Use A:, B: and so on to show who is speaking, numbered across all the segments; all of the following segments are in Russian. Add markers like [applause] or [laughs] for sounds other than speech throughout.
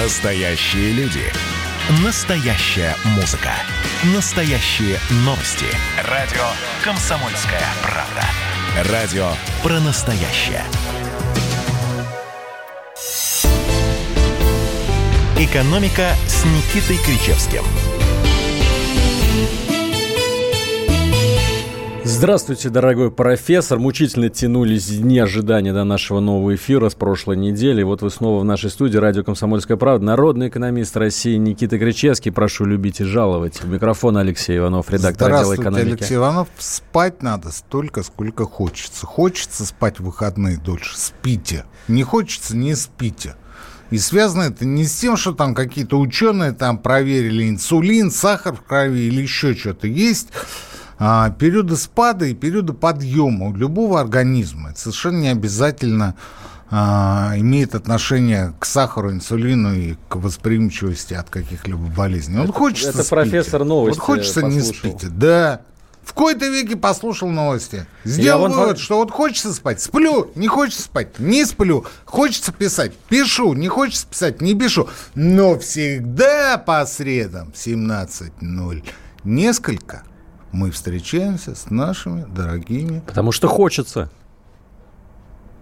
A: Настоящие люди. Настоящая музыка. Настоящие новости. Радио «Комсомольская правда». Радио про настоящее. «Экономика» с Никитой Кричевским –
B: Здравствуйте, дорогой профессор. Мучительно тянулись дни ожидания до нашего нового эфира с прошлой недели. Вот вы снова в нашей студии «Радио Комсомольская правда». Народный экономист России Никита Кричевский. Прошу любить и жаловать. В микрофон Алексей Иванов, редактор отдела экономики.
C: Алексей Иванов. Спать надо столько, сколько хочется. Хочется спать в выходные дольше. Спите. Не хочется, не спите. И связано это не с тем, что там какие-то ученые там проверили инсулин, сахар в крови или еще что-то есть а, периоды спада и периоды подъема у любого организма. Это совершенно не обязательно а, имеет отношение к сахару, инсулину и к восприимчивости от каких-либо болезней.
B: Вот это, хочется Это спите. профессор новости
C: Вот хочется послушал. не спите. Да. В кои-то веке послушал новости. Сделал вывод, вот... что вот хочется спать, сплю, не хочется спать, не сплю. Хочется писать, пишу, не хочется писать, не пишу. Но всегда по средам в 17.0 несколько мы встречаемся с нашими дорогими...
B: Потому что хочется.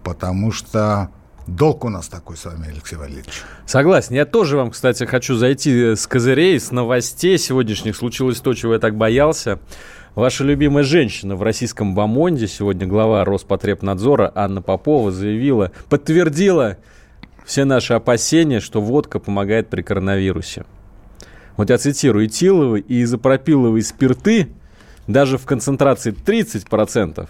C: Потому что долг у нас такой с вами, Алексей Валерьевич.
B: Согласен. Я тоже вам, кстати, хочу зайти с козырей, с новостей сегодняшних. Случилось то, чего я так боялся. Ваша любимая женщина в российском Бамонде, сегодня глава Роспотребнадзора Анна Попова заявила, подтвердила все наши опасения, что водка помогает при коронавирусе. Вот я цитирую, этиловые и изопропиловые спирты даже в концентрации 30%,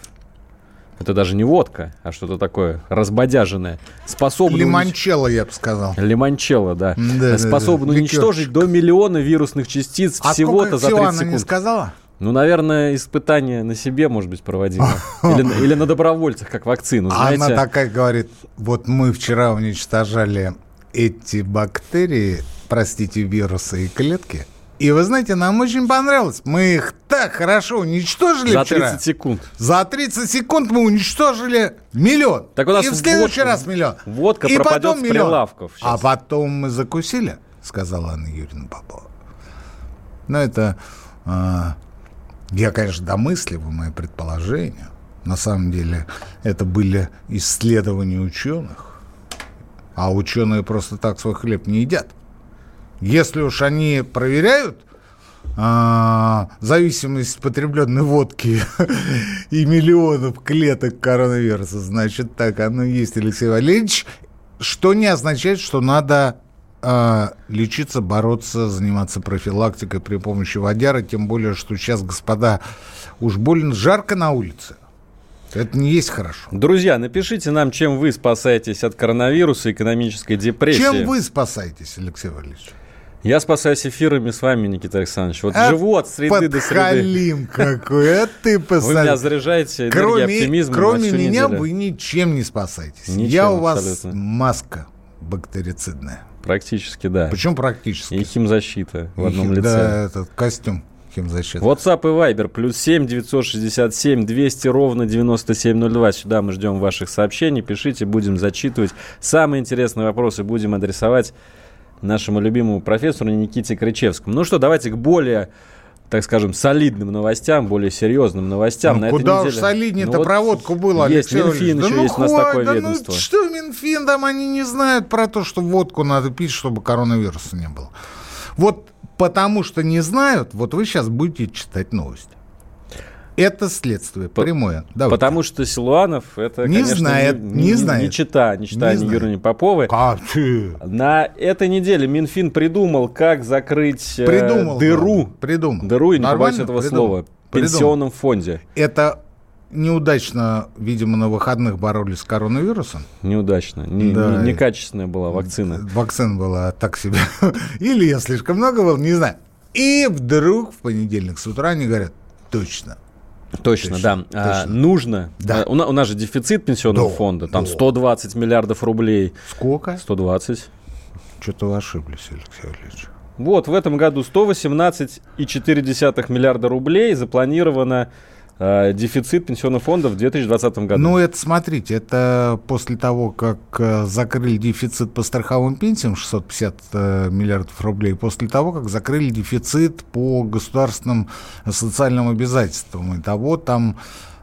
B: это даже не водка, а что-то такое разбодяженное, способно...
C: Лимончелло, я бы сказал.
B: Лимончелло, да. да способно да, да. уничтожить до миллиона вирусных частиц а всего-то за 30
C: она
B: секунд.
C: не сказала?
B: Ну, наверное, испытание на себе, может быть, проводимо. Или, или на добровольцах, как вакцину, знаете.
C: Она такая говорит, вот мы вчера уничтожали эти бактерии, простите, вирусы и клетки – и вы знаете, нам очень понравилось. Мы их так хорошо уничтожили
B: За
C: вчера.
B: 30 секунд.
C: За 30 секунд мы уничтожили миллион.
B: Так у нас
C: и в следующий водка, раз миллион.
B: Водка и пропадет потом с миллион. прилавков.
C: Сейчас. А потом мы закусили, сказала Анна Юрьевна Попова. Но это... А, я, конечно, домысливаю мои предположения. На самом деле это были исследования ученых. А ученые просто так свой хлеб не едят. Если уж они проверяют а, зависимость потребленной водки [laughs] и миллионов клеток коронавируса, значит, так оно есть, Алексей Валерьевич. Что не означает, что надо а, лечиться, бороться, заниматься профилактикой при помощи водяра, тем более, что сейчас, господа, уж больно жарко на улице. Это не есть хорошо.
B: Друзья, напишите нам, чем вы спасаетесь от коронавируса, экономической депрессии.
C: Чем вы спасаетесь, Алексей Валерьевич?
B: Я спасаюсь эфирами с вами, Никита Александрович. Вот а живу от среды до среды.
C: какой, а ты
B: посадил. [laughs] Вы меня заряжаете энергией оптимизма
C: Кроме меня неделю. вы ничем не спасаетесь. Ничем, Я у вас абсолютно. маска бактерицидная.
B: Практически, да.
C: Почему практически?
B: И химзащита в одном
C: и,
B: лице.
C: Да, этот костюм химзащиты.
B: WhatsApp и Viber плюс 7 967 200 ровно 9702. Сюда мы ждем ваших сообщений. Пишите, будем зачитывать. Самые интересные вопросы будем адресовать нашему любимому профессору Никите Крычевскому. Ну что, давайте к более так скажем, солидным новостям, более серьезным новостям.
C: Ну, на куда этой неделе... уж солиднее-то ну, вот проводку было,
B: Есть Минфин, да еще ну, есть у нас такое да ну ведомство.
C: Ну, что Минфин, там они не знают про то, что водку надо пить, чтобы коронавируса не было. Вот потому что не знают, вот вы сейчас будете читать новости. Это следствие прямое.
B: Давайте. Потому что Силуанов это,
C: не конечно, знает, не, не, не знает.
B: Не чита, не чита не, Юрия Поповой.
C: Как
B: На этой неделе Минфин придумал, как закрыть э, придумал, дыру.
C: Да, придумал.
B: Дыру, и не побоюсь этого придумал, слова, в пенсионном фонде.
C: Это неудачно, видимо, на выходных боролись с коронавирусом.
B: Неудачно. Не, да. не, некачественная была вакцина.
C: Вакцина была так себе. [laughs] Или я слишком много был, не знаю. И вдруг в понедельник с утра они говорят, точно,
B: Точно, точно, да. Точно. А, нужно. Да. А, у, нас, у нас же дефицит пенсионного да, фонда, там да. 120 миллиардов рублей.
C: Сколько?
B: 120.
C: Что-то вы ошиблись, Алексей Валерьевич.
B: Вот, в этом году 118,4 миллиарда рублей запланировано э, дефицит пенсионных фондов в 2020 году.
C: Ну, это, смотрите, это после того, как э, закрыли дефицит по страховым пенсиям 650 э, миллиардов рублей, после того, как закрыли дефицит по государственным социальным обязательствам. Итого там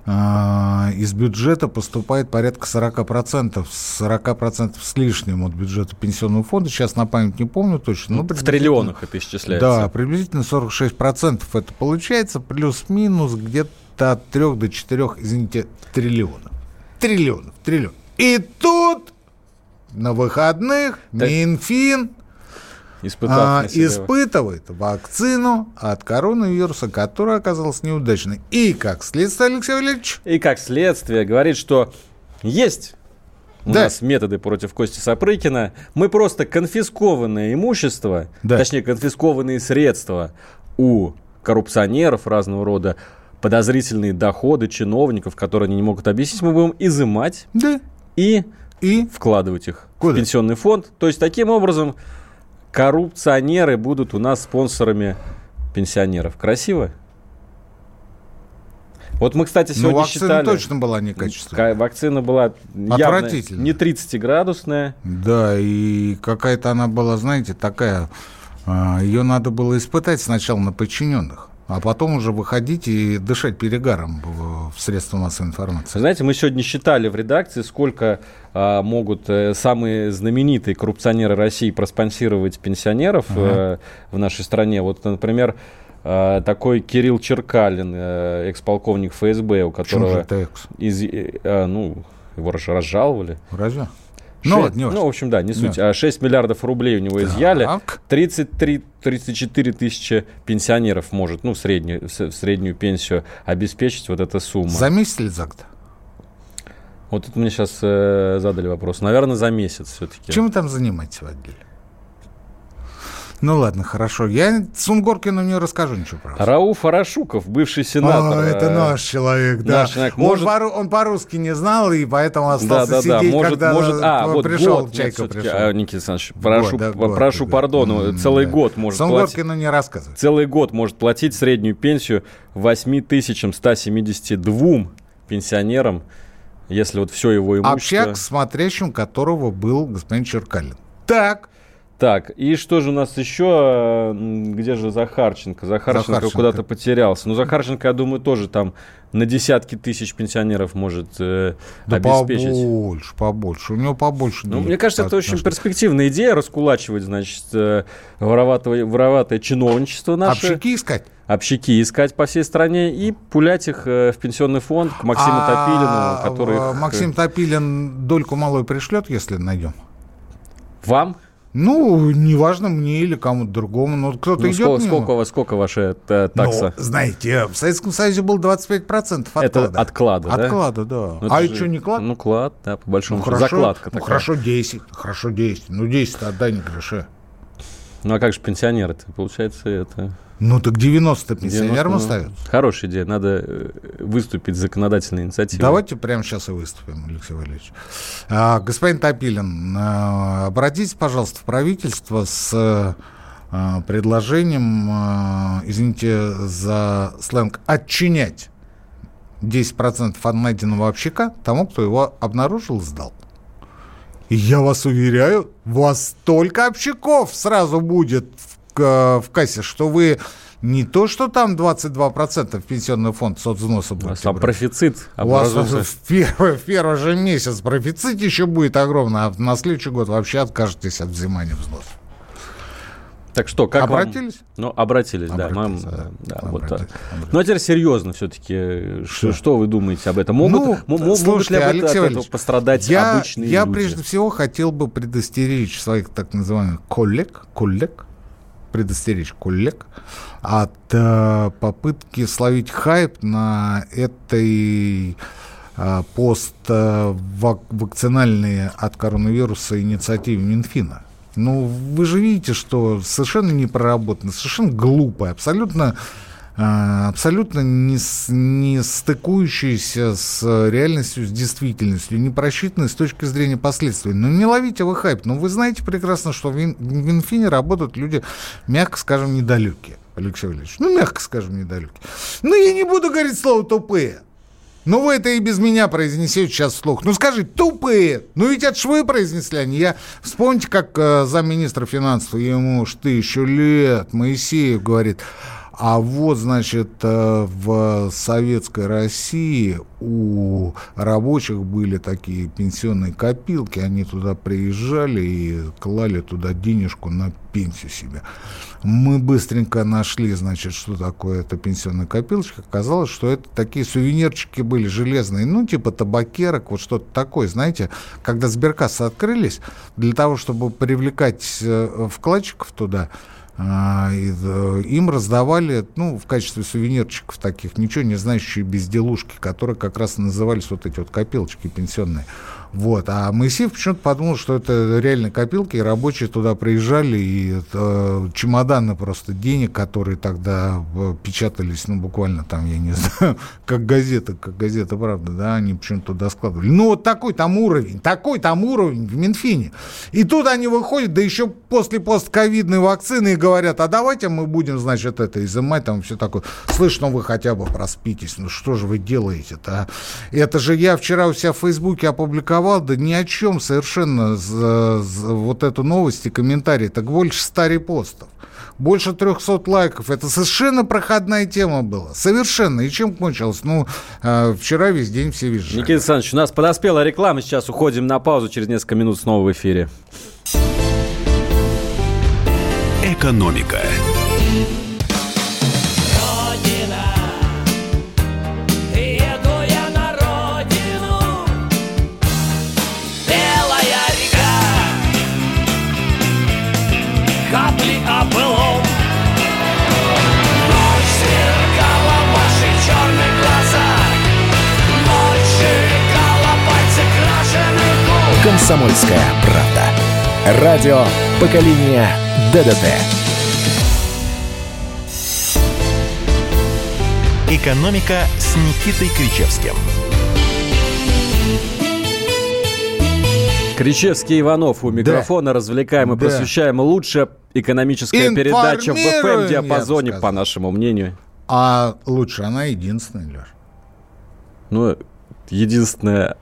C: а, из бюджета поступает порядка 40%, 40% с лишним от бюджета пенсионного фонда. Сейчас на память не помню точно.
B: Ну, в триллионах это исчисляется.
C: Да, приблизительно 46% это получается, плюс-минус где-то от 3 до 4, извините, триллионов. Триллионов, триллионов. И тут на выходных так... Минфин а, испытывает вакцину от коронавируса, которая оказалась неудачной. И как следствие, Алексей Валерьевич?
B: И как следствие говорит, что есть у да. нас методы против Кости Сапрыкина. Мы просто конфискованное имущество, да. точнее, конфискованные средства у коррупционеров разного рода, подозрительные доходы чиновников, которые они не могут объяснить, мы будем изымать
C: да.
B: и, и вкладывать их Куда? в пенсионный фонд. То есть, таким образом, коррупционеры будут у нас спонсорами пенсионеров. Красиво? Вот мы, кстати, сегодня
C: ну, вакцина
B: считали...
C: точно была некачественная.
B: Вакцина была явно не 30-градусная.
C: Да, и какая-то она была, знаете, такая... А, Ее надо было испытать сначала на подчиненных а потом уже выходить и дышать перегаром в средства массовой информации.
B: Знаете, мы сегодня считали в редакции, сколько а, могут э, самые знаменитые коррупционеры России проспонсировать пенсионеров ага. э, в нашей стране. Вот, например, э, такой Кирилл Черкалин, э, экс-полковник ФСБ, у которого...
C: Почему же это экс?
B: Из, э, ну, его разжаловали.
C: Разве?
B: Ну, вот, не ну, в общем, да, не суть. Да. 6 миллиардов рублей у него так. изъяли. 33, 34 тысячи пенсионеров может, ну, среднюю, среднюю пенсию обеспечить вот эта сумма.
C: За месяц или за год?
B: Вот это мне сейчас э, задали вопрос. Наверное, за месяц все-таки.
C: Чем вы там занимаетесь в отделе? Ну ладно, хорошо. Я Сунгоркину не расскажу ничего про.
B: Рауф Арашуков, бывший сенатор.
C: О, это наш человек, да. Наш человек. Может... Он, по- он по-русски не знал, и поэтому остался да, да, сидеть, да. Может, когда может... А, вот пришел, год, Чайка нет, пришел. А,
B: Никита Александрович, прошу, год, да, год, прошу да. пардона, целый да. год может
C: Сунгоркину платить... не рассказывать.
B: Целый год может платить среднюю пенсию 8172 пенсионерам, если вот все его имущество...
C: Общак, смотрящим которого был господин Черкалин. Так,
B: так, и что же у нас еще? Где же Захарченко? Захарченко, Захарченко. куда-то потерялся. Ну, Захарченко, я думаю, тоже там на десятки тысяч пенсионеров может э, да обеспечить.
C: побольше, побольше. У него побольше.
B: Ну, мне кажется, это очень перспективная идея, раскулачивать, значит, э, вороватое, вороватое чиновничество наше.
C: Общаки искать?
B: общаки искать по всей стране и пулять их э, в пенсионный фонд к Максиму а, Топилину, который... Их...
C: Максим Топилин дольку малую пришлет, если найдем?
B: Вам?
C: Ну, неважно, мне или кому-то другому, но кто-то ну, идет
B: сколько, мимо. Сколько, сколько ваша э, такса?
C: Ну, знаете, в Советском Союзе был 25% отклада.
B: Это отклада, да?
C: Отклада, да. Ну, а
B: и
C: что, не клад?
B: Ну, клад, да, по большому
C: ну,
B: счету. Закладка
C: ну, такая. хорошо 10, хорошо 10. Ну, 10 отдай не гроше.
B: Ну, а как же пенсионеры-то? Получается, это...
C: Ну, так 90 пенсионерам 90, ну, остается.
B: Хорошая идея. Надо э, выступить с законодательной инициативой.
C: Давайте прямо сейчас и выступим, Алексей Валерьевич. А, господин Топилин, а, обратитесь, пожалуйста, в правительство с а, предложением, а, извините за сленг, отчинять 10% от найденного общака тому, кто его обнаружил и сдал. И я вас уверяю, у вас столько общаков сразу будет в, в кассе, что вы не то, что там 22% в пенсионный фонд соцвзноса
B: будет. А профицит
C: У вас в первый, в первый же месяц профицит еще будет огромный, а на следующий год вообще откажетесь от взимания взносов.
B: Так что, как
C: обратились?
B: Вам? Ну, обратились, обратились да. Мы, да, да обратились, вот, обратились. Ну, а теперь серьезно все-таки, что? что вы думаете об этом? Могут, ну, могут слушайте, ли это, от этого пострадать
C: я,
B: обычные
C: Я
B: люди?
C: прежде всего хотел бы предостеречь своих так называемых коллег, коллег, предостеречь коллег от э, попытки словить хайп на этой э, поствакцинальные от коронавируса инициативе Минфина. Ну, вы же видите, что совершенно не проработано, совершенно глупо, абсолютно, э, абсолютно не, не стыкующиеся с реальностью, с действительностью, не просчитанные с точки зрения последствий. Ну, не ловите вы хайп. Ну, вы знаете прекрасно, что в Минфине работают люди, мягко скажем, недалекие. Алексей Валерьевич. Ну, мягко скажем, недалекие. Ну, я не буду говорить слово «тупые». Ну, вы это и без меня произнесете сейчас вслух. Ну, скажи, тупые. Ну, ведь это ж вы произнесли, а не я. Вспомните, как э, замминистра финансов, ему ж тысячу лет, Моисеев говорит, а вот, значит, э, в советской России у рабочих были такие пенсионные копилки, они туда приезжали и клали туда денежку на пенсию себе. Мы быстренько нашли, значит, что такое эта пенсионная копилочка. Оказалось, что это такие сувенирчики были железные, ну, типа табакерок, вот что-то такое, знаете. Когда сберкассы открылись, для того, чтобы привлекать э, вкладчиков туда, им раздавали, ну, в качестве сувенирчиков таких, ничего не знающие безделушки, которые как раз назывались вот эти вот копилочки пенсионные. Вот. А Моисеев почему-то подумал, что это реально копилки, и рабочие туда приезжали, и э, чемоданы просто денег, которые тогда э, печатались, ну, буквально там, я не [laughs] знаю, как газета, как газета «Правда», да, они почему-то туда складывали. Ну, вот такой там уровень, такой там уровень в Минфине. И тут они выходят, да еще после постковидной вакцины и говорят, а давайте мы будем, значит, это изымать, там все такое. Слышь, ну вы хотя бы проспитесь, ну что же вы делаете-то, а? Это же я вчера у себя в Фейсбуке опубликовал опубликовал, да ни о чем совершенно за, за вот эту новость и комментарий, так больше 100 репостов. Больше 300 лайков. Это совершенно проходная тема была. Совершенно. И чем кончилось? Ну, э, вчера весь день все визжали.
B: Никита Александрович, у нас подоспела реклама. Сейчас уходим на паузу. Через несколько минут снова в эфире.
A: Экономика. «Комсомольская правда». Радио поколения ДДТ». «Экономика» с Никитой Кричевским.
B: Кричевский Иванов у микрофона. Да. Развлекаем и да. просвещаем. Лучшая экономическая передача в FM-диапазоне, по нашему мнению.
C: А лучше она единственная, Леш.
B: Ну, единственная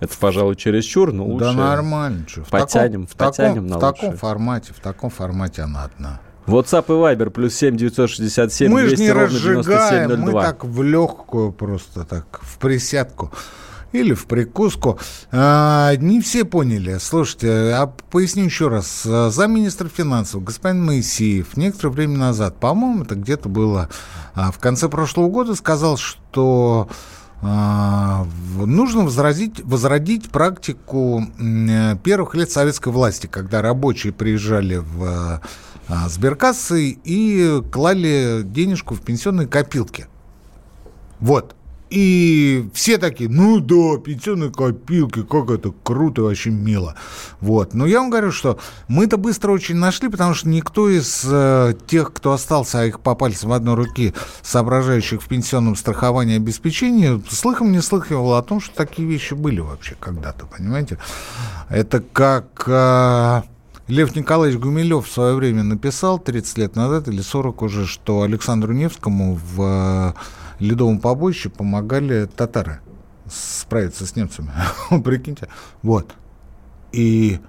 B: это, пожалуй, чересчур, но лучше...
C: Да нормально. Что.
B: Потянем, в таком, потянем в
C: таком, на В таком формате, в таком формате она одна.
B: WhatsApp и Viber плюс 7 967
C: мы 200 не ровно разжигаем, Мы так в легкую просто, так, в присядку или в прикуску. А, не все поняли. Слушайте, а поясню еще раз. Замминистра финансов господин Моисеев некоторое время назад, по-моему, это где-то было а, в конце прошлого года, сказал, что а, нужно возродить, возродить практику первых лет советской власти, когда рабочие приезжали в а, сберкассы и клали денежку в пенсионные копилки. Вот. И все такие, ну да, пенсионные копилки, как это круто, вообще мило. Вот. Но я вам говорю, что мы это быстро очень нашли, потому что никто из э, тех, кто остался, а их по пальцам одной руки, соображающих в пенсионном страховании и обеспечении, слыхом не слыхивал о том, что такие вещи были вообще когда-то, понимаете? Это как... Э, Лев Николаевич Гумилев в свое время написал 30 лет назад или 40 уже, что Александру Невскому в ледовом побоище помогали татары справиться с немцами. [laughs] Прикиньте. Вот. И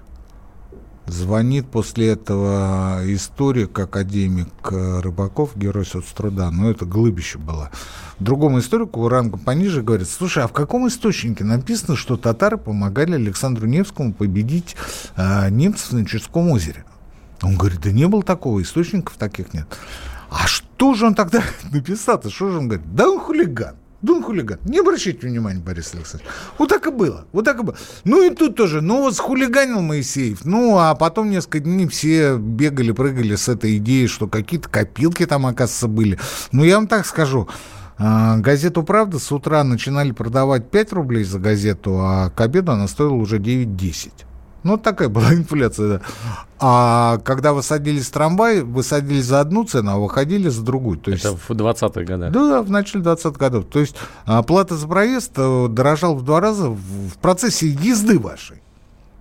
C: звонит после этого историк, академик Рыбаков, герой соцтруда. Но это глыбище было. Другому историку рангом пониже говорит, слушай, а в каком источнике написано, что татары помогали Александру Невскому победить э, немцев на Чудском озере? Он говорит, да не было такого, источников таких нет. А что же он тогда [laughs] написал-то? Что же он говорит? Да он хулиган. Да он хулиган. Не обращайте внимания, Борис Александрович. Вот так и было. Вот так и было. Ну и тут тоже. Ну вот схулиганил Моисеев. Ну а потом несколько дней все бегали, прыгали с этой идеей, что какие-то копилки там, оказывается, были. Ну я вам так скажу. А, газету «Правда» с утра начинали продавать 5 рублей за газету, а к обеду она стоила уже 9-10. Ну, такая была [laughs] инфляция, да. А когда вы садились в трамвай, вы садились за одну цену, а выходили за другую. То
B: есть, Это в 20-е годы?
C: Да, в начале 20-х годов. То есть плата за проезд э, дорожала в два раза в процессе езды вашей.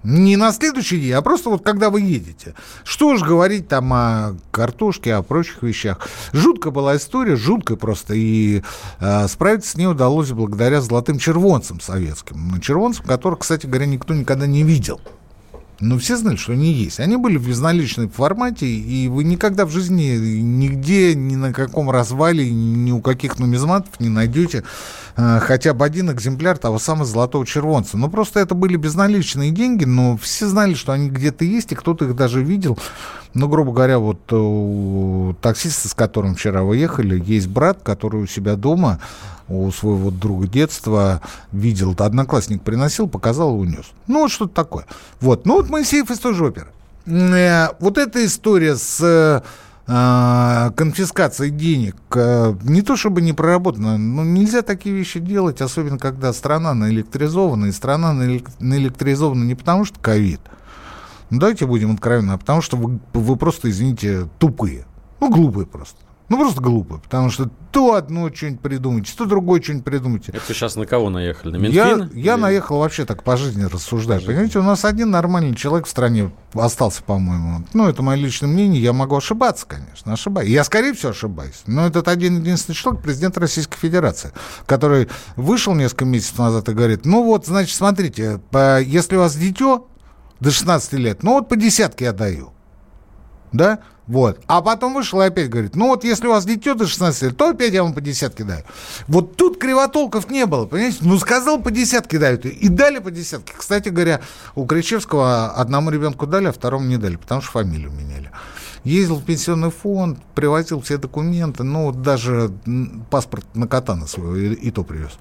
C: Не на следующий день, а просто вот когда вы едете. Что уж говорить там о картошке, о прочих вещах. Жуткая была история, жуткая просто. И э, справиться с ней удалось благодаря золотым червонцам советским. Червонцам, которых, кстати говоря, никто никогда не видел. Но все знали, что они есть. Они были в безналичной формате, и вы никогда в жизни нигде, ни на каком развале, ни у каких нумизматов не найдете э, хотя бы один экземпляр того самого золотого червонца. Ну, просто это были безналичные деньги, но все знали, что они где-то есть, и кто-то их даже видел. Ну, грубо говоря, вот у таксиста, с которым вчера вы ехали, есть брат, который у себя дома у своего друга детства видел, одноклассник приносил, показал унес. Ну, вот что-то такое. Вот. Ну, вот Моисеев из той же оперы. Э, вот эта история с э, конфискацией денег, э, не то чтобы не проработана, но нельзя такие вещи делать, особенно когда страна наэлектризована, и страна наэлектризована не потому, что ковид, давайте будем откровенны, потому что вы, вы просто, извините, тупые. Ну, глупые просто. Ну, просто глупо, потому что то одно что-нибудь придумаете, то другое что-нибудь придумаете.
B: Это сейчас на кого наехали? На
C: Минфин? Я, я наехал вообще так по жизни рассуждать. Понимаете, у нас один нормальный человек в стране остался, по-моему. Ну, это мое личное мнение, я могу ошибаться, конечно, ошибаюсь. Я, скорее всего, ошибаюсь. Но этот один единственный человек, президент Российской Федерации, который вышел несколько месяцев назад и говорит, ну вот, значит, смотрите, по, если у вас дитё до 16 лет, ну вот по десятке я даю. Да? Вот. А потом вышел и опять говорит, ну вот если у вас дитё до 16 лет, то опять я вам по десятке даю. Вот тут кривотолков не было, понимаете? Ну сказал по десятке дают. И дали по десятке. Кстати говоря, у Кричевского одному ребенку дали, а второму не дали, потому что фамилию меняли. Ездил в пенсионный фонд, привозил все документы, ну даже паспорт на кота на своего и, и то привез.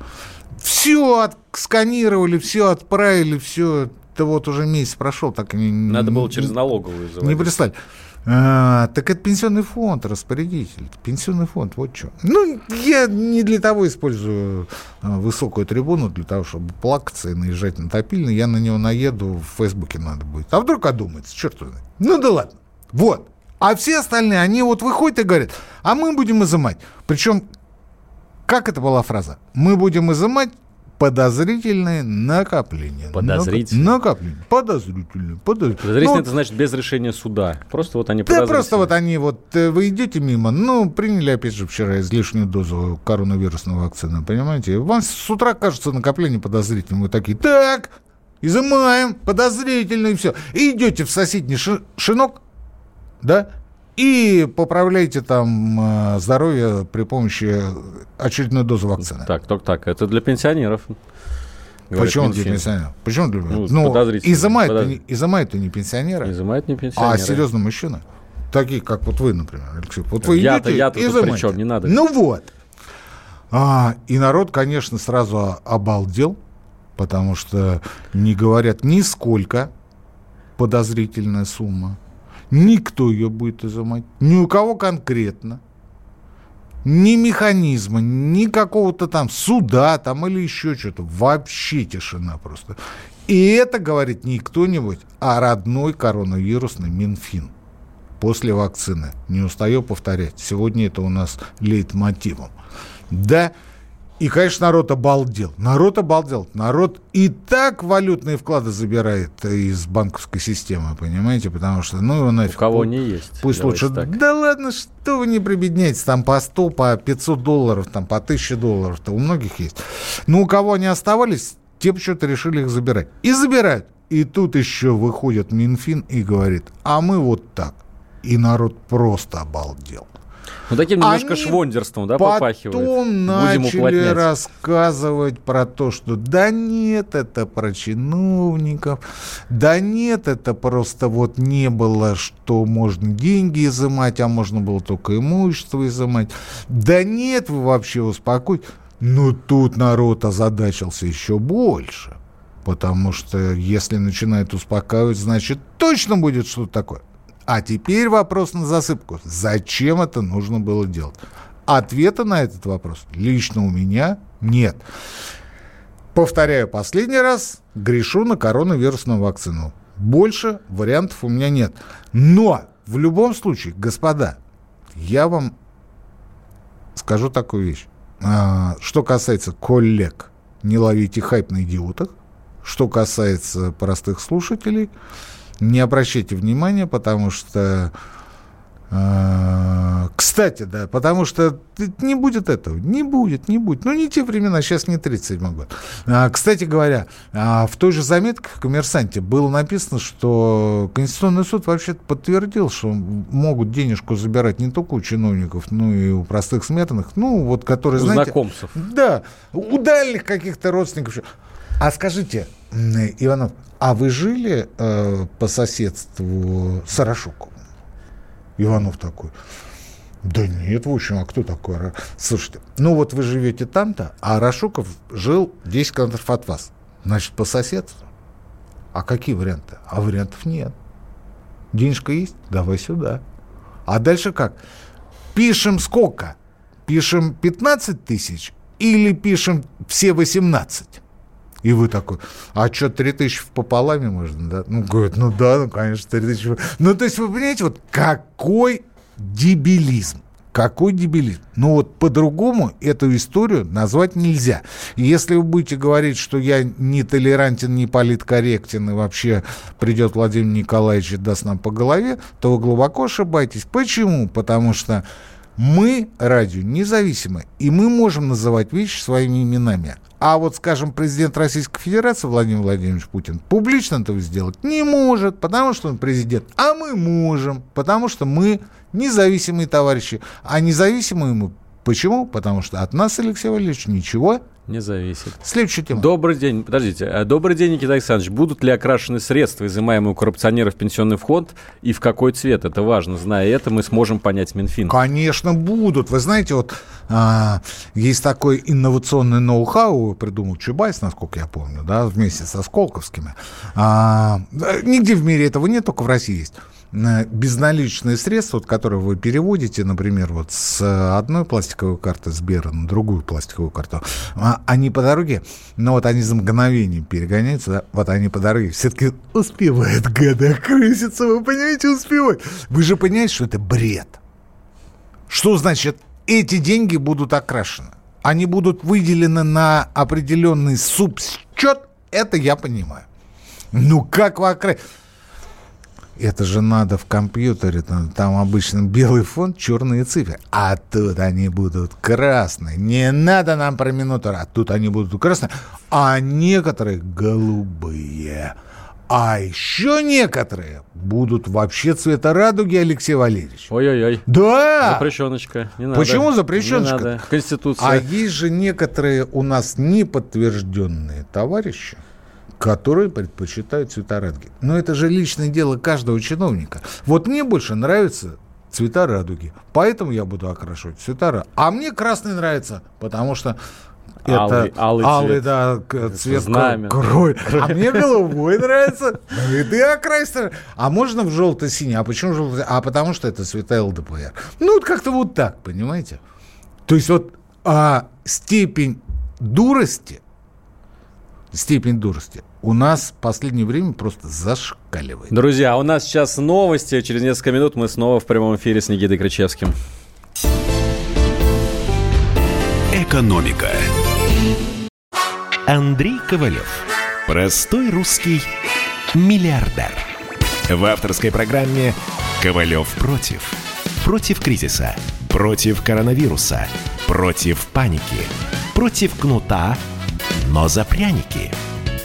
C: Все отсканировали, все отправили, все. Это вот уже месяц прошел, так и не...
B: Надо было через налоговую
C: заводить. Не прислали. А, так это пенсионный фонд, распорядитель. Пенсионный фонд, вот что. Ну, я не для того использую а, высокую трибуну, для того, чтобы плакаться и наезжать на топильный. Я на него наеду, в Фейсбуке надо будет. А вдруг одумается, черт знает. Ну да ладно. Вот. А все остальные, они вот выходят и говорят, а мы будем изымать. Причем, как это была фраза? Мы будем изымать подозрительные накопления.
B: Подозрительные?
C: Накопления. Подозрительные. Подозрительные.
B: Подозрительные ну, это значит без решения суда. Просто вот они
C: Да, просто вот они вот, э, вы идете мимо, ну, приняли опять же вчера излишнюю дозу коронавирусного вакцины, понимаете? Вам с утра кажется накопление подозрительным. Вы такие, так, изымаем, подозрительно и все. И идете в соседний шинок, да, и поправляйте там э, здоровье при помощи очередной дозы вакцины.
B: Так, только так. Это для пенсионеров.
C: Почему для пенсионеров? Почему для ну, ну изымают, подозр... не, изымают не пенсионеры,
B: изымают не пенсионеры,
C: а серьезно мужчины. Такие, как вот вы, например, Алексей. Вот вы я-то,
B: я-то тут при не надо.
C: Ну вот. А, и народ, конечно, сразу обалдел, потому что не говорят нисколько подозрительная сумма. Никто ее будет изымать. Ни у кого конкретно. Ни механизма, ни какого-то там суда там или еще что-то. Вообще тишина просто. И это говорит не кто-нибудь, а родной коронавирусный Минфин после вакцины. Не устаю повторять. Сегодня это у нас лейтмотивом. Да, и, конечно, народ обалдел. Народ обалдел. Народ и так валютные вклады забирает из банковской системы, понимаете? Потому что, ну, его нафиг.
B: У кого не есть.
C: Пусть лучше... Так. Да ладно, что вы не прибедняетесь. Там по 100, по 500 долларов, там по 1000 долларов-то у многих есть. Но у кого они оставались, те почему-то решили их забирать. И забирают. И тут еще выходит Минфин и говорит, а мы вот так. И народ просто обалдел.
B: Ну, таким немножко Они швондерством, да, попахивает.
C: Потом начали рассказывать про то, что да нет, это про чиновников, да нет, это просто вот не было, что можно деньги изымать, а можно было только имущество изымать. Да нет, вы вообще успокойтесь. Но тут народ озадачился еще больше. Потому что если начинает успокаивать, значит точно будет что-то такое. А теперь вопрос на засыпку. Зачем это нужно было делать? Ответа на этот вопрос лично у меня нет. Повторяю последний раз, грешу на коронавирусную вакцину. Больше вариантов у меня нет. Но в любом случае, господа, я вам скажу такую вещь. А, что касается коллег, не ловите хайп на идиотах. Что касается простых слушателей, не обращайте внимания, потому что а, кстати, да, потому что не будет этого, не будет, не будет. Ну, не те времена, сейчас не 37 год. А, кстати говоря, а, в той же заметке в «Коммерсанте» было написано, что Конституционный суд вообще подтвердил, что могут денежку забирать не только у чиновников, но и у простых смертных, ну, вот которые,
B: у
C: знаете...
B: знакомцев.
C: Да, у дальних каких-то родственников. А скажите, Иванов, а вы жили э, по соседству с Арашуковым? Иванов такой. Да нет, в общем, а кто такой? Слушайте, ну вот вы живете там-то, а Рашуков жил 10 километров от вас. Значит, по соседству. А какие варианты? А вариантов нет. Денежка есть? Давай сюда. А дальше как? Пишем сколько? Пишем 15 тысяч или пишем все 18? И вы такой, а что, 3 тысячи в пополаме можно, да? Ну, говорит, ну да, ну, конечно, 3 тысячи. Ну, то есть, вы понимаете, вот какой дебилизм. Какой дебилизм. Ну вот по-другому эту историю назвать нельзя. Если вы будете говорить, что я не толерантен, не политкорректен, и вообще придет Владимир Николаевич и даст нам по голове, то вы глубоко ошибаетесь. Почему? Потому что мы, радио, независимы, и мы можем называть вещи своими именами. А вот, скажем, президент Российской Федерации Владимир Владимирович Путин публично этого сделать не может, потому что он президент. А мы можем, потому что мы независимые товарищи. А независимые мы почему? Потому что от нас, Алексей Валерьевич, ничего
B: не зависит.
C: Следующая тема.
B: Добрый день. Подождите. Э, добрый день, Никита Александрович. Будут ли окрашены средства, изымаемые у коррупционеров в пенсионный фонд, и в какой цвет? Это важно. Зная это, мы сможем понять Минфин.
C: Конечно, будут. Вы знаете, вот а, есть такой инновационный ноу-хау, придумал Чубайс, насколько я помню, да, вместе со Сколковскими. А, нигде в мире этого нет, только в России есть безналичные средства, вот, которые вы переводите, например, вот с одной пластиковой карты Сбера на другую пластиковую карту, а, они по дороге, но вот они за мгновение перегоняются, да, вот они по дороге все-таки успевают, гада, крыситься, вы понимаете, успевают. Вы же понимаете, что это бред. Что значит, эти деньги будут окрашены? Они будут выделены на определенный субсчет, это я понимаю. Ну, как вы окрасите? Это же надо в компьютере, там, там обычно белый фон, черные цифры. А тут они будут красные. Не надо нам про минуту, а тут они будут красные. А некоторые голубые. А еще некоторые будут вообще цвета радуги, Алексей Валерьевич.
B: Ой-ой-ой.
C: Да!
B: Запрещеночка.
C: Не надо. Почему запрещеночка? Не надо.
B: Конституция.
C: А есть же некоторые у нас неподтвержденные товарищи, которые предпочитают цвета радуги. Но это же личное дело каждого чиновника. Вот мне больше нравятся цвета радуги, поэтому я буду окрашивать цвета радуги. А мне красный нравится, потому что это
B: алый, алый,
C: алый
B: цвет,
C: да, цвет
B: знамя.
C: крови. А мне голубой нравится. Ну и ты окрасишь. А можно в желто-синий? А почему желто А потому что это цвета ЛДПР. Ну, вот как-то вот так, понимаете? То есть вот а, степень дурости, степень дурости у нас в последнее время просто зашкаливает.
B: Друзья, у нас сейчас новости. Через несколько минут мы снова в прямом эфире с Никитой Кричевским.
A: Экономика. Андрей Ковалев. Простой русский миллиардер. В авторской программе «Ковалев против». Против кризиса. Против коронавируса. Против паники. Против кнута, но за пряники –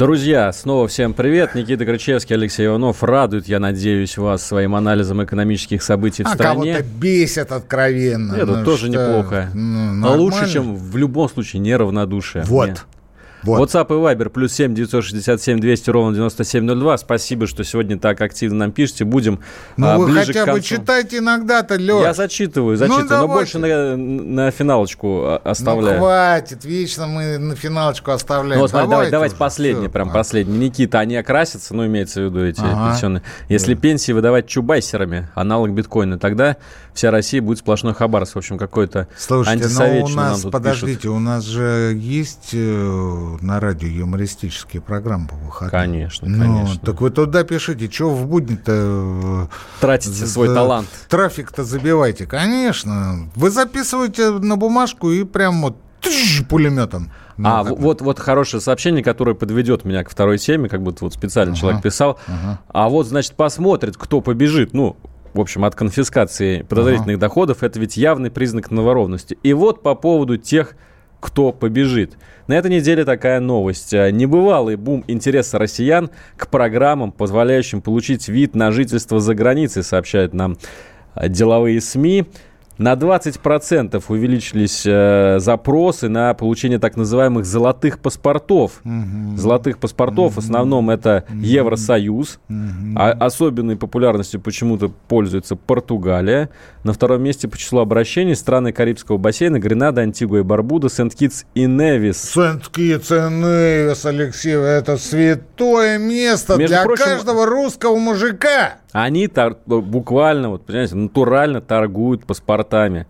B: Друзья, снова всем привет. Никита Крычевский, Алексей Иванов. Радует, я надеюсь, вас своим анализом экономических событий в а стране.
C: кого-то бесит откровенно.
B: Это ну, тоже что? неплохо. Ну, лучше, чем в любом случае неравнодушие.
C: Вот. Мне.
B: Вот. WhatsApp и Viber плюс 7 967 200 ровно 9702. Спасибо, что сегодня так активно нам пишете. Будем
C: ну, а, вы хотя бы читайте иногда-то, Леш.
B: Я зачитываю, зачитываю, ну, но больше на, на финалочку а, оставляю.
C: Ну, хватит, вечно мы на финалочку оставляем. Ну,
B: вот, смотри, давайте, давайте последнее, все. прям а. последнее. Никита, они окрасятся, ну, имеется в виду эти ага. пенсионные. Если да. пенсии выдавать чубайсерами, аналог биткоина, тогда вся Россия будет сплошной хабарс. В общем, какой-то
C: Слушайте, но у нас, подождите, пишут. у нас же есть э, на радио юмористические программы по выходным.
B: Конечно, ну, конечно.
C: Так вы туда пишите, что в будни-то...
B: Э, Тратите свой талант.
C: Трафик-то забивайте, конечно. Вы записываете на бумажку и прям вот пулеметом.
B: Ну, а, как... вот, вот хорошее сообщение, которое подведет меня к второй теме, как будто вот специально ага, человек писал. Ага. А вот, значит, посмотрит, кто побежит. Ну, в общем, от конфискации подозрительных ага. доходов, это ведь явный признак новоровности. И вот по поводу тех, кто побежит. На этой неделе такая новость. Небывалый бум интереса россиян к программам, позволяющим получить вид на жительство за границей, сообщают нам деловые СМИ. На 20% увеличились э, запросы на получение так называемых золотых паспортов. Угу. Золотых паспортов угу. в основном это. Евросоюз. Угу. А особенной популярностью почему-то пользуется Португалия. На втором месте по числу обращений страны Карибского бассейна Гренада, Антигуа и Барбуда, Сент-Китс и Невис.
C: Сент-Китс и Невис, Алексей, это святое место Между для прочим, каждого русского мужика.
B: Они тор- буквально, вот, понимаете, натурально торгуют паспортами.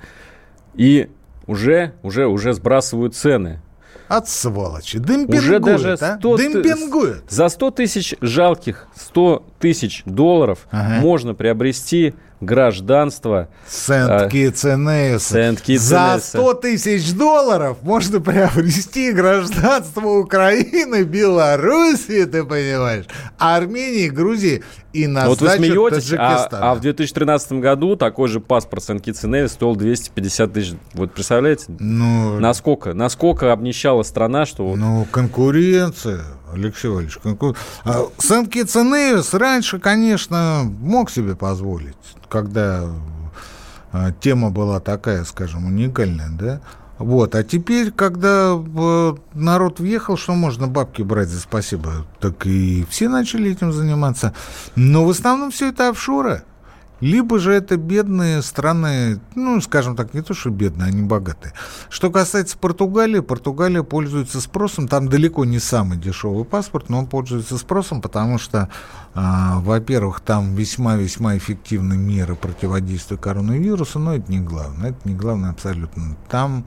B: И уже, уже, уже сбрасывают цены.
C: От сволочи. Демпингуют, Уже даже 100 а? Демпингуют.
B: За 100 тысяч жалких 100 тысяч долларов ага. можно приобрести гражданство
C: Сент-Китс-Энеуса. Сент За 100 тысяч долларов можно приобрести гражданство Украины, Белоруссии, ты понимаешь, Армении, Грузии и на
B: вот вы смеетесь, а, а в 2013 году такой же паспорт Сент-Китс-Энеус стоил 250 тысяч. Вот представляете? Ну, насколько, насколько обнищала страна, что... Вот...
C: Ну, конкуренция. Алексей Валерьевич, конкур... а Сент-Китс раньше, конечно, мог себе позволить когда э, тема была такая, скажем, уникальная, да, вот, а теперь, когда э, народ въехал, что можно бабки брать за спасибо, так и все начали этим заниматься. Но в основном все это офшоры. Либо же это бедные страны, ну, скажем так, не то, что бедные, они богатые. Что касается Португалии, Португалия пользуется спросом, там далеко не самый дешевый паспорт, но он пользуется спросом, потому что, а, во-первых, там весьма-весьма эффективны меры противодействия коронавирусу, но это не главное, это не главное абсолютно. Там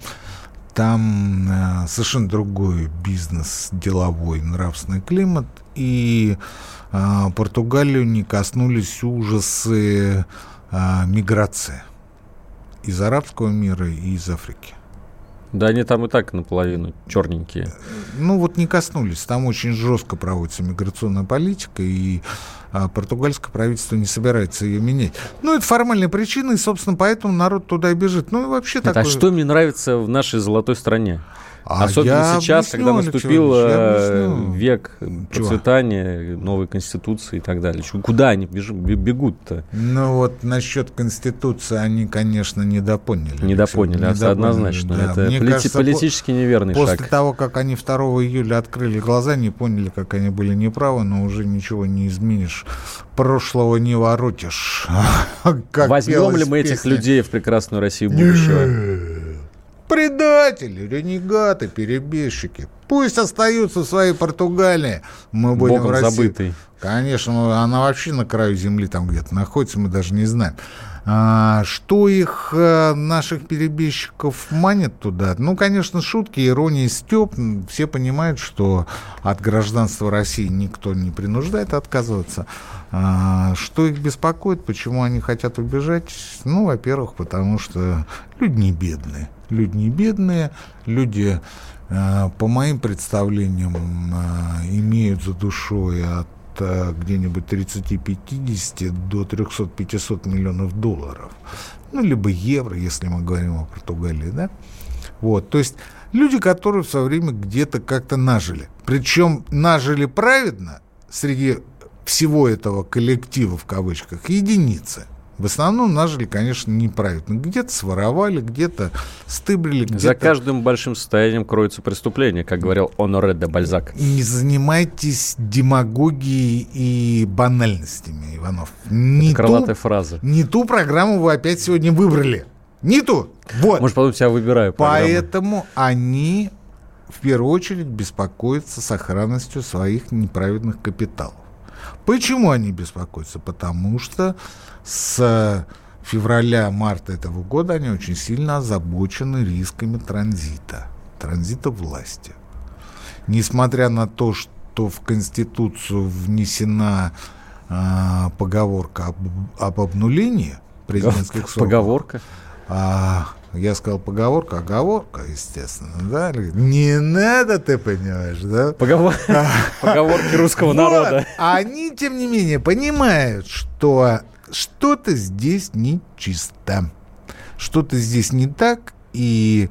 C: там э, совершенно другой бизнес, деловой, нравственный климат, и э, Португалию не коснулись ужасы э, миграции из арабского мира и из Африки.
B: Да, они там и так наполовину черненькие.
C: Ну вот не коснулись. Там очень жестко проводится миграционная политика, и а, португальское правительство не собирается ее менять. Ну, это формальная причина, и, собственно, поэтому народ туда и бежит. Ну, и вообще
B: Нет, такое... А что мне нравится в нашей золотой стране? А Особенно сейчас, объясню, когда наступил э, век процветания, новой конституции и так далее. Куда они бегут-то?
C: Ну вот насчет конституции они, конечно, недопоняли.
B: Недопоняли, недопоняли однозначно. Да. Это Мне полити- кажется, политически неверный
C: после
B: шаг.
C: После того, как они 2 июля открыли глаза, не поняли, как они были неправы, но уже ничего не изменишь. Прошлого не воротишь. [laughs]
B: Возьмем ли мы этих людей в прекрасную Россию будущего?
C: Предатели, ренегаты, перебежчики. Пусть остаются в своей Португалии. Мы будем Богом в России. забытый. Конечно, она вообще на краю земли там где-то находится, мы даже не знаем. А, что их, э, наших перебежчиков, манит туда? Ну, конечно, шутки, ирония, степ. Все понимают, что от гражданства России никто не принуждает отказываться. А, что их беспокоит, почему они хотят убежать? Ну, во-первых, потому что люди не бедные люди не бедные, люди, э, по моим представлениям, э, имеют за душой от э, где-нибудь 30-50 до 300-500 миллионов долларов. Ну, либо евро, если мы говорим о Португалии, да? Вот, то есть люди, которые в свое время где-то как-то нажили. Причем нажили праведно среди всего этого коллектива, в кавычках, единицы. В основном нажили, конечно, неправильно. Где-то своровали, где-то стыбрили. Где
B: За каждым большим состоянием кроется преступление, как говорил Оноре де Бальзак.
C: Не занимайтесь демагогией и банальностями, Иванов. Не
B: Это крылатая
C: ту,
B: фраза.
C: Не ту программу вы опять сегодня выбрали. Не ту. Вот.
B: Может, потом себя выбираю.
C: Поэтому они в первую очередь беспокоятся сохранностью своих неправедных капиталов. Почему они беспокоятся? Потому что с февраля-марта этого года они очень сильно озабочены рисками транзита, транзита власти. Несмотря на то, что в Конституцию внесена э, поговорка об, об обнулении президентских сроков.
B: Поговорка?
C: А, я сказал поговорка, оговорка, естественно, да? Не надо, ты понимаешь, да?
B: Поговор... [laughs] Поговорки русского народа.
C: Они, тем не менее, понимают, что что-то здесь нечисто. Что-то здесь не так, и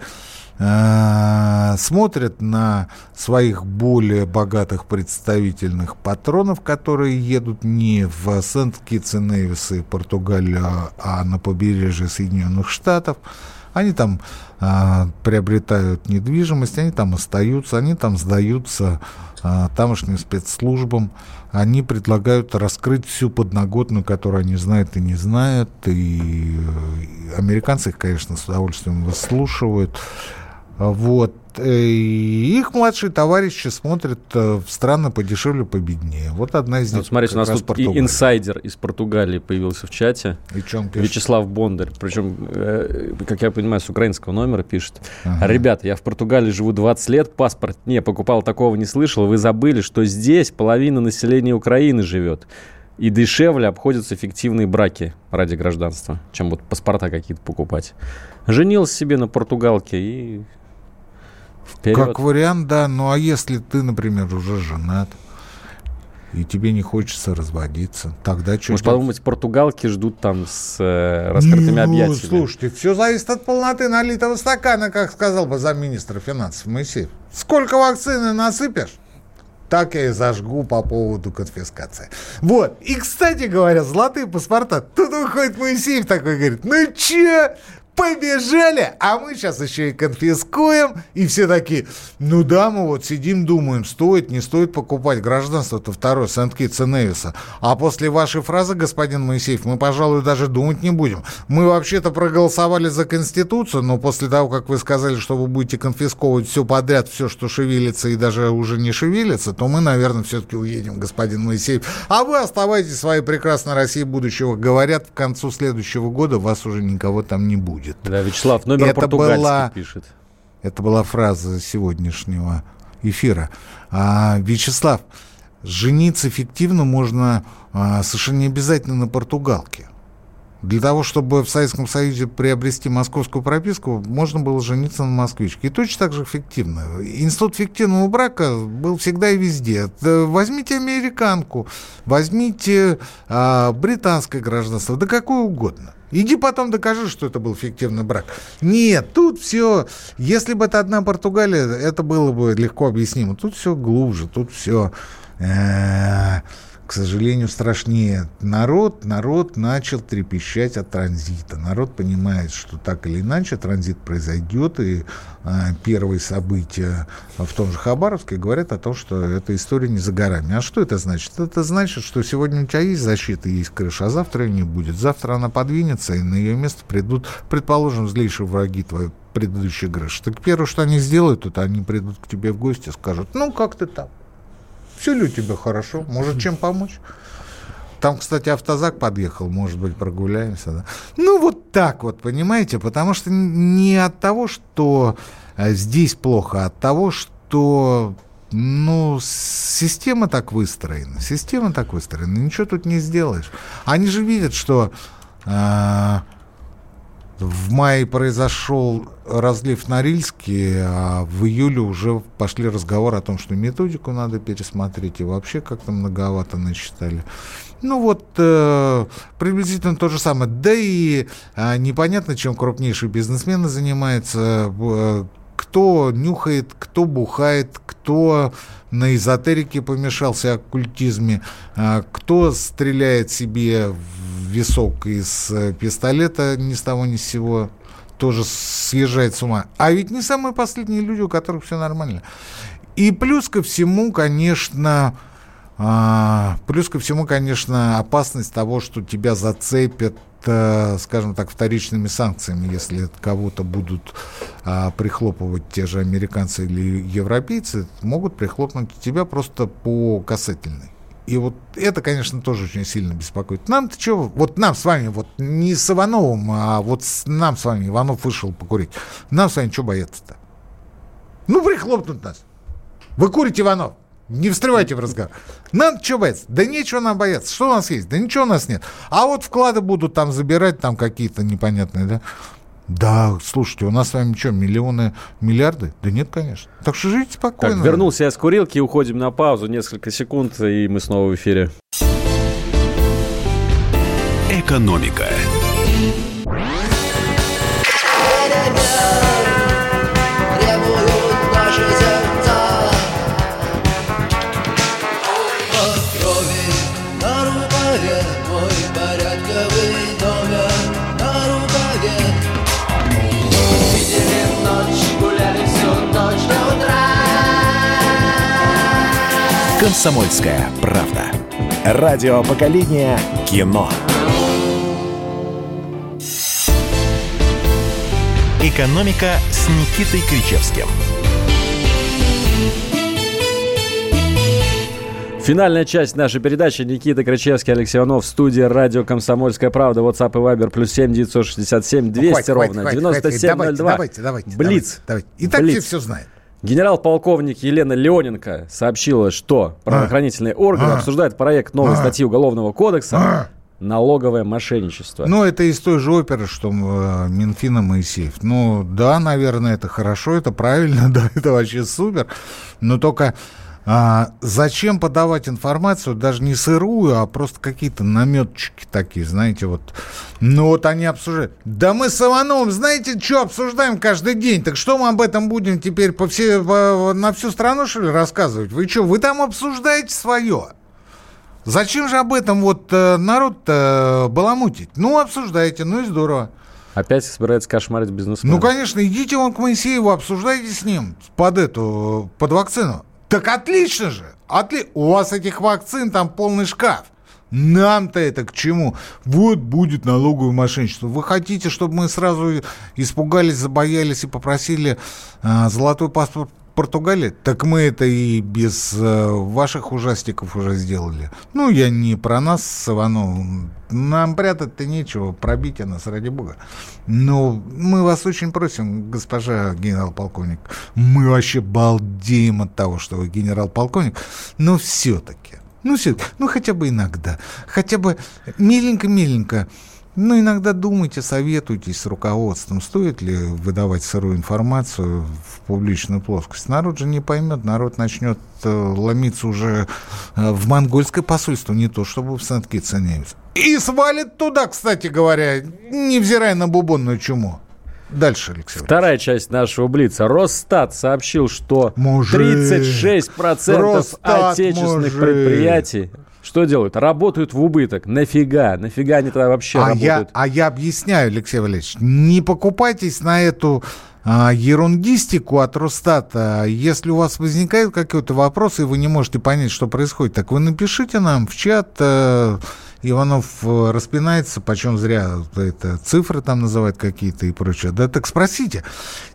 C: э, смотрят на своих более богатых представительных патронов, которые едут не в Сент-Китс и Португалию, а на побережье Соединенных Штатов. Они там э, приобретают недвижимость, они там остаются, они там сдаются э, тамошним спецслужбам. Они предлагают раскрыть всю подноготную, которую они знают и не знают. И американцы их, конечно, с удовольствием выслушивают. Вот. И их младшие товарищи смотрят в страны подешевле, победнее. Вот одна из них. Вот
B: смотрите, у нас тут и инсайдер из Португалии появился в чате.
C: И чем
B: Вячеслав Бондарь. Причем, как я понимаю, с украинского номера пишет. Ага. Ребята, я в Португалии живу 20 лет, паспорт не покупал, такого не слышал. Вы забыли, что здесь половина населения Украины живет. И дешевле обходятся фиктивные браки ради гражданства, чем вот паспорта какие-то покупать. Женился себе на португалке и
C: Вперед. Как вариант, да. Ну а если ты, например, уже женат, и тебе не хочется разводиться, тогда что
B: Может, подумать, португалки ждут там с э, раскрытыми ну, объятиями.
C: слушайте, все зависит от полноты налитого стакана, как сказал бы замминистра финансов Моисеев. Сколько вакцины насыпешь, так я и зажгу по поводу конфискации. Вот. И, кстати говоря, золотые паспорта. Тут выходит Моисеев такой, говорит, ну че, побежали, а мы сейчас еще и конфискуем. И все такие, ну да, мы вот сидим, думаем, стоит, не стоит покупать гражданство-то второе, Сент-Китса Невиса. А после вашей фразы, господин Моисеев, мы, пожалуй, даже думать не будем. Мы вообще-то проголосовали за Конституцию, но после того, как вы сказали, что вы будете конфисковывать все подряд, все, что шевелится и даже уже не шевелится, то мы, наверное, все-таки уедем, господин Моисеев. А вы оставайтесь в своей прекрасной России будущего. Говорят, к концу следующего года вас уже никого там не будет будет.
B: Да, Вячеслав, номер это была, пишет.
C: Это была фраза сегодняшнего эфира. А, Вячеслав, жениться эффективно можно а, совершенно не обязательно на португалке. Для того, чтобы в Советском Союзе приобрести московскую прописку, можно было жениться на москвичке. И точно так же эффективно. Институт фиктивного брака был всегда и везде. Возьмите американку, возьмите а, британское гражданство, да какое угодно. Иди потом докажи, что это был фиктивный брак. Нет, тут все... Если бы это одна Португалия, это было бы легко объяснимо. Тут все глубже, тут все... Э, к сожалению, страшнее. Народ, народ начал трепещать от транзита. Народ понимает, что так или иначе транзит произойдет, и э, первые события в том же Хабаровске говорят о том, что эта история не за горами. А что это значит? Это значит, что сегодня у тебя есть защита, есть крыша, а завтра ее не будет. Завтра она подвинется, и на ее место придут, предположим, злейшие враги твои предыдущей крыши. Так первое, что они сделают, это они придут к тебе в гости и скажут, ну, как ты там? Все ли у тебя хорошо? Может, чем помочь? Там, кстати, автозак подъехал, может быть, прогуляемся. Да? Ну, вот так вот, понимаете? Потому что не от того, что э, здесь плохо, а от того, что ну, система так выстроена. Система так выстроена. Ничего тут не сделаешь. Они же видят, что э, в мае произошел разлив Норильске, а в июле уже пошли разговоры о том, что методику надо пересмотреть, и вообще как-то многовато насчитали. Ну вот, э, приблизительно то же самое. Да и э, непонятно, чем крупнейшие бизнесмены занимаются. Э, кто нюхает, кто бухает, кто на эзотерике помешался, оккультизме, э, кто стреляет себе в висок из э, пистолета ни с того ни с сего тоже съезжает с ума. А ведь не самые последние люди, у которых все нормально. И плюс ко всему, конечно, а, плюс ко всему, конечно, опасность того, что тебя зацепят э, скажем так, вторичными санкциями, если кого-то будут а, прихлопывать те же американцы или европейцы, могут прихлопнуть тебя просто по касательной. И вот это, конечно, тоже очень сильно беспокоит. Нам-то что, вот нам с вами, вот не с Ивановым, а вот с, нам с вами, Иванов вышел покурить, нам с вами что бояться-то? Ну, прихлопнут нас. Вы курите, Иванов? Не встревайте в разговор. Нам что бояться? Да нечего нам бояться. Что у нас есть? Да ничего у нас нет. А вот вклады будут там забирать, там какие-то непонятные, да? Да, слушайте, у нас с вами что, миллионы, миллиарды? Да нет, конечно. Так что живите спокойно.
B: Так, вернулся я с курилки, уходим на паузу, несколько секунд, и мы снова в эфире.
A: Экономика. «Комсомольская правда». Радио поколения кино. «Экономика» с Никитой Кричевским.
B: Финальная часть нашей передачи. Никита Крачевский, Алексей Иванов в студии радио «Комсомольская правда». WhatsApp и Viber плюс 7 967 200
C: Ну, хватит,
B: ровно.
C: хватит,
B: 9702.
C: Давайте, давайте, давайте.
B: Блиц.
C: Давайте, давайте. И так
B: Блиц.
C: все все знают.
B: Генерал-полковник Елена Леоненко сообщила, что правоохранительные органы
C: А.
B: обсуждают проект новой
C: А.
B: статьи Уголовного кодекса
C: А.
B: «Налоговое мошенничество».
C: Ну, это из той же оперы, что э, Минфина Моисеев. Ну, да, наверное, это хорошо, это правильно, [laughs] да, это вообще супер. Но только а, зачем подавать информацию, даже не сырую, а просто какие-то наметчики такие, знаете, вот. Ну, вот они обсуждают. Да мы с Ивановым, знаете, что обсуждаем каждый день? Так что мы об этом будем теперь по все, по- на всю страну, что ли, рассказывать? Вы что, вы там обсуждаете свое? Зачем же об этом вот э, народ-то баламутить? Ну, обсуждайте, ну и здорово.
B: Опять собирается кошмарить бизнесменов.
C: Ну, конечно, идите вон к Моисееву, обсуждайте с ним под эту, под вакцину. Так отлично же! Отли... У вас этих вакцин там полный шкаф. Нам-то это к чему? Вот будет налоговое мошенничество. Вы хотите, чтобы мы сразу испугались, забоялись и попросили а, золотой паспорт Португалии? Так мы это и без э, ваших ужастиков уже сделали. Ну, я не про нас с Ивановым. Нам прятать-то нечего, пробить нас, ради бога. Но мы вас очень просим, госпожа генерал-полковник, мы вообще балдеем от того, что вы генерал-полковник, но все-таки, ну все, ну хотя бы иногда, хотя бы миленько-миленько, ну, иногда думайте, советуйтесь с руководством, стоит ли выдавать сырую информацию в публичную плоскость. Народ же не поймет, народ начнет э, ломиться уже э, в монгольское посольство, не то чтобы в Санкт-Китс И свалит туда, кстати говоря, невзирая на бубонную чуму. Дальше, Алексей.
B: Вторая часть нашего Блица. Росстат сообщил, что
C: Мужик.
B: 36%
C: Росстат,
B: отечественных
C: мужик.
B: предприятий что делают? Работают в убыток. Нафига? Нафига они тогда вообще
C: а я,
B: работают?
C: а я объясняю, Алексей Валерьевич, не покупайтесь на эту а, ерундистику от Росстата. Если у вас возникает какой-то вопрос, и вы не можете понять, что происходит, так вы напишите нам в чат. э, Иванов э, распинается, почем зря это, цифры там называют какие-то и прочее. Да так спросите.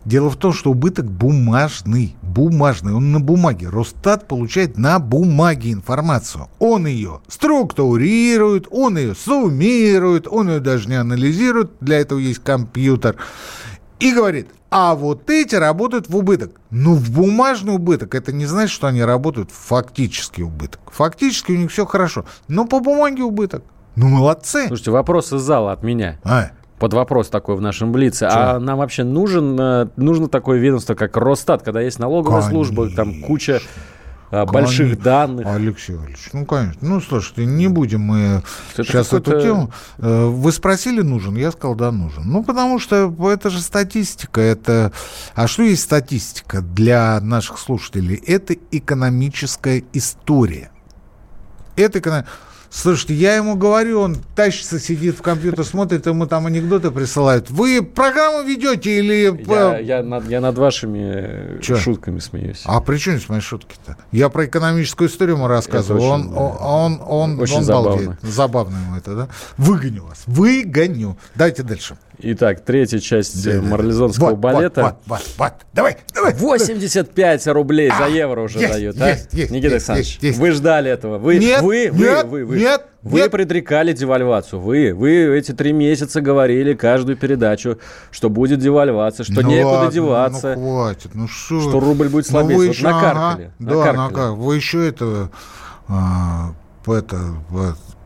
C: Дело в том, что убыток бумажный. Бумажный. Он на бумаге. Росстат получает на бумаге информацию. Он ее структурирует, он ее суммирует, он ее даже не анализирует. Для этого есть компьютер. И говорит, а вот эти работают в убыток. Ну, в бумажный убыток. Это не значит, что они работают в фактический убыток. Фактически у них все хорошо. Но по бумаге убыток. Ну, молодцы.
B: Слушайте, вопрос из зала от меня.
C: А,
B: Под вопрос такой в нашем Блице. А нам вообще нужен, э, нужно такое ведомство, как Росстат, когда есть налоговая служба, там куча больших
C: Конечно.
B: данных.
C: Алексей Валерьевич, ну, конечно. Ну, слушайте, не будем мы
B: Это
C: сейчас эту тему. Э, Вы спросили, нужен? Я сказал, да, нужен. Ну, потому что это же статистика. Это... А что есть статистика для наших слушателей? Это экономическая история. Это эконом- Слушайте, я ему говорю, он тащится, сидит в компьютер, смотрит, ему там анекдоты присылают. Вы программу ведете или...
B: Я, я, над, я над вашими Чё? шутками смеюсь.
C: А при чем здесь мои шутки-то? Я про экономическую историю ему рассказываю. Он, он, он, он,
B: очень
C: он
B: забавно. балдеет.
C: Забавно ему это, да? Выгоню вас. Выгоню. Дайте дальше.
B: Итак, третья часть да, марлезонского вот, балета.
C: Вот, вот, вот, вот. Давай, давай.
B: 85 рублей за евро уже есть, дают, а? есть, а? Есть, Никита есть, Александрович, есть, есть. вы ждали этого. Вы,
C: нет,
B: вы,
C: нет,
B: вы, вы,
C: нет,
B: вы
C: нет.
B: предрекали девальвацию. Вы, вы эти три месяца говорили каждую передачу, что будет девальвация, что ну некуда ладно, деваться.
C: Ну хватит, ну что?
B: Что рубль будет слабеть. Ну, вы вот еще, накаркали. Ага,
C: накаркали. Да, накар... Вы еще это... А, это,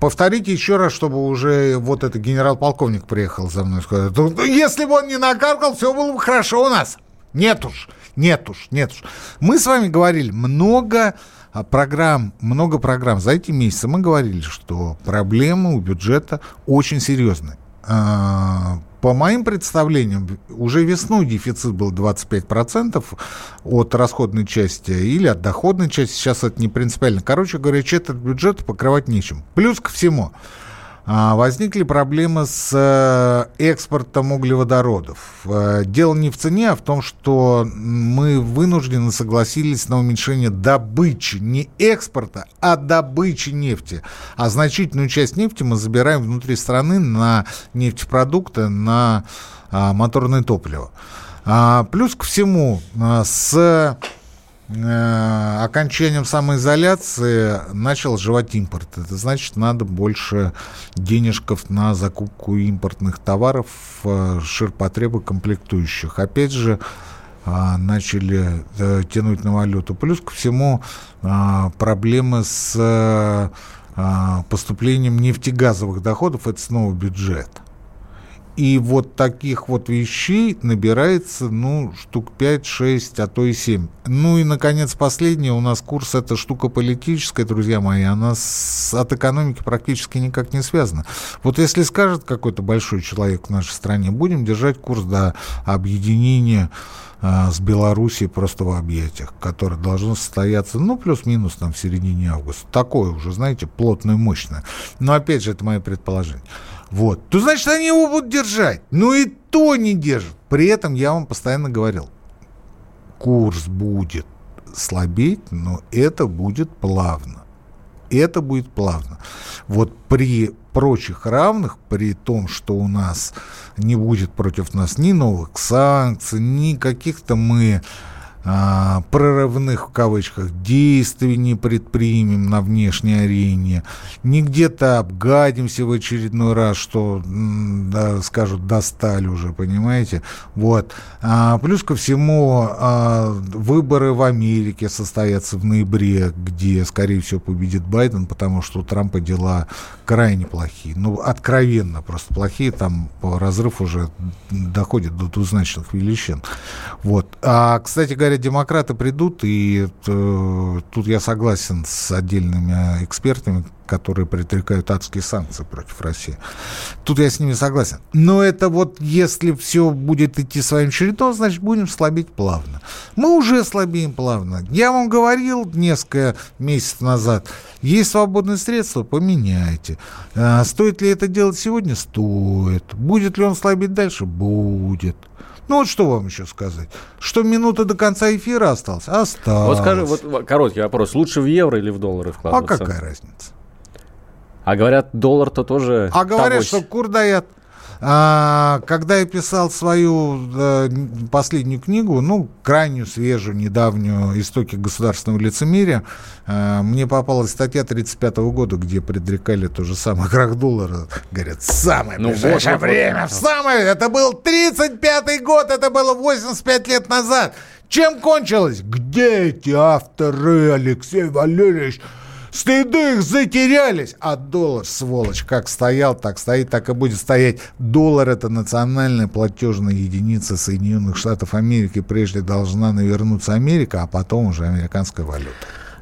C: повторите еще раз, чтобы уже вот этот генерал-полковник приехал за мной. Сказал, «Ну, если бы он не накаркал, все было бы хорошо у нас. Нет уж, нет уж, нет уж. Мы с вами говорили много а, программ, много программ. За эти месяцы мы говорили, что проблемы у бюджета очень серьезные. По моим представлениям, уже весной дефицит был 25% от расходной части или от доходной части. Сейчас это не принципиально. Короче говоря, четверть бюджета покрывать нечем. Плюс ко всему, возникли проблемы с э, экспортом углеводородов. Э, дело не в цене, а в том, что мы вынуждены согласились на уменьшение добычи, не экспорта, а добычи нефти. А значительную часть нефти мы забираем внутри страны на нефтепродукты, на а, моторное топливо. А, плюс ко всему, с Э, окончанием самоизоляции начал жевать импорт. Это значит, надо больше денежков на закупку импортных товаров, э, ширпотребы комплектующих. Опять же, э, начали тянуть на валюту. Плюс ко всему проблемы с поступлением нефтегазовых доходов, это снова бюджет. И вот таких вот вещей набирается, ну, штук 5-6, а то и 7. Ну и, наконец, последнее. У нас курс – это штука политическая, друзья мои. Она с, от экономики практически никак не связана. Вот если скажет какой-то большой человек в нашей стране, будем держать курс до объединения а, с Белоруссией просто в объятиях, которое должно состояться, ну, плюс-минус там в середине августа. Такое уже, знаете, плотное, мощное. Но, опять же, это мое предположение. Вот. То значит, они его будут держать. Ну и то не держат. При этом я вам постоянно говорил, курс будет слабеть, но это будет плавно. Это будет плавно. Вот при прочих равных, при том, что у нас не будет против нас ни новых санкций, ни каких-то мы а, прорывных в кавычках действий не предпримем на внешней арене, не где-то обгадимся в очередной раз, что да, скажут достали уже, понимаете? Вот. А, плюс ко всему а, выборы в Америке состоятся в ноябре, где, скорее всего, победит Байден, потому что у Трампа дела крайне плохие. Ну, откровенно просто плохие, там разрыв уже доходит до двузначных величин. Вот. А, кстати говоря, демократы придут, и э, тут я согласен с отдельными экспертами, которые предрекают адские санкции против России. Тут я с ними согласен. Но это вот если все будет идти своим чередом, значит, будем слабеть плавно. Мы уже слабеем плавно. Я вам говорил несколько месяцев назад, есть свободные средства, поменяйте. А, стоит ли это делать сегодня? Стоит. Будет ли он слабеть дальше? Будет. Ну вот что вам еще сказать? Что минута до конца эфира осталась? Осталось.
B: Вот скажи, вот короткий вопрос. Лучше в евро или в доллары вкладываться?
C: А какая разница?
B: А говорят, доллар-то тоже...
C: А говорят, что кур дает. А, когда я писал свою э, последнюю книгу, ну, крайнюю, свежую, недавнюю «Истоки государственного лицемерия», э, мне попалась статья 1935 года, где предрекали то же самое, [laughs] крах доллара. Говорят, самое ну, ближайшее вот, время, вот. самое, это был 35-й год, это было 85 лет назад. Чем кончилось? Где эти авторы, Алексей Валерьевич? Стыды их затерялись. А доллар, сволочь, как стоял, так стоит, так и будет стоять. Доллар – это национальная платежная единица Соединенных Штатов Америки. Прежде должна навернуться Америка, а потом уже американская валюта.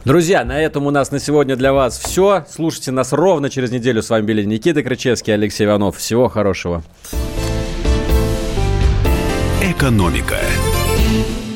B: Друзья, на этом у нас на сегодня для вас все. Слушайте нас ровно через неделю. С вами были Никита Крычевский, Алексей Иванов. Всего хорошего.
A: Экономика.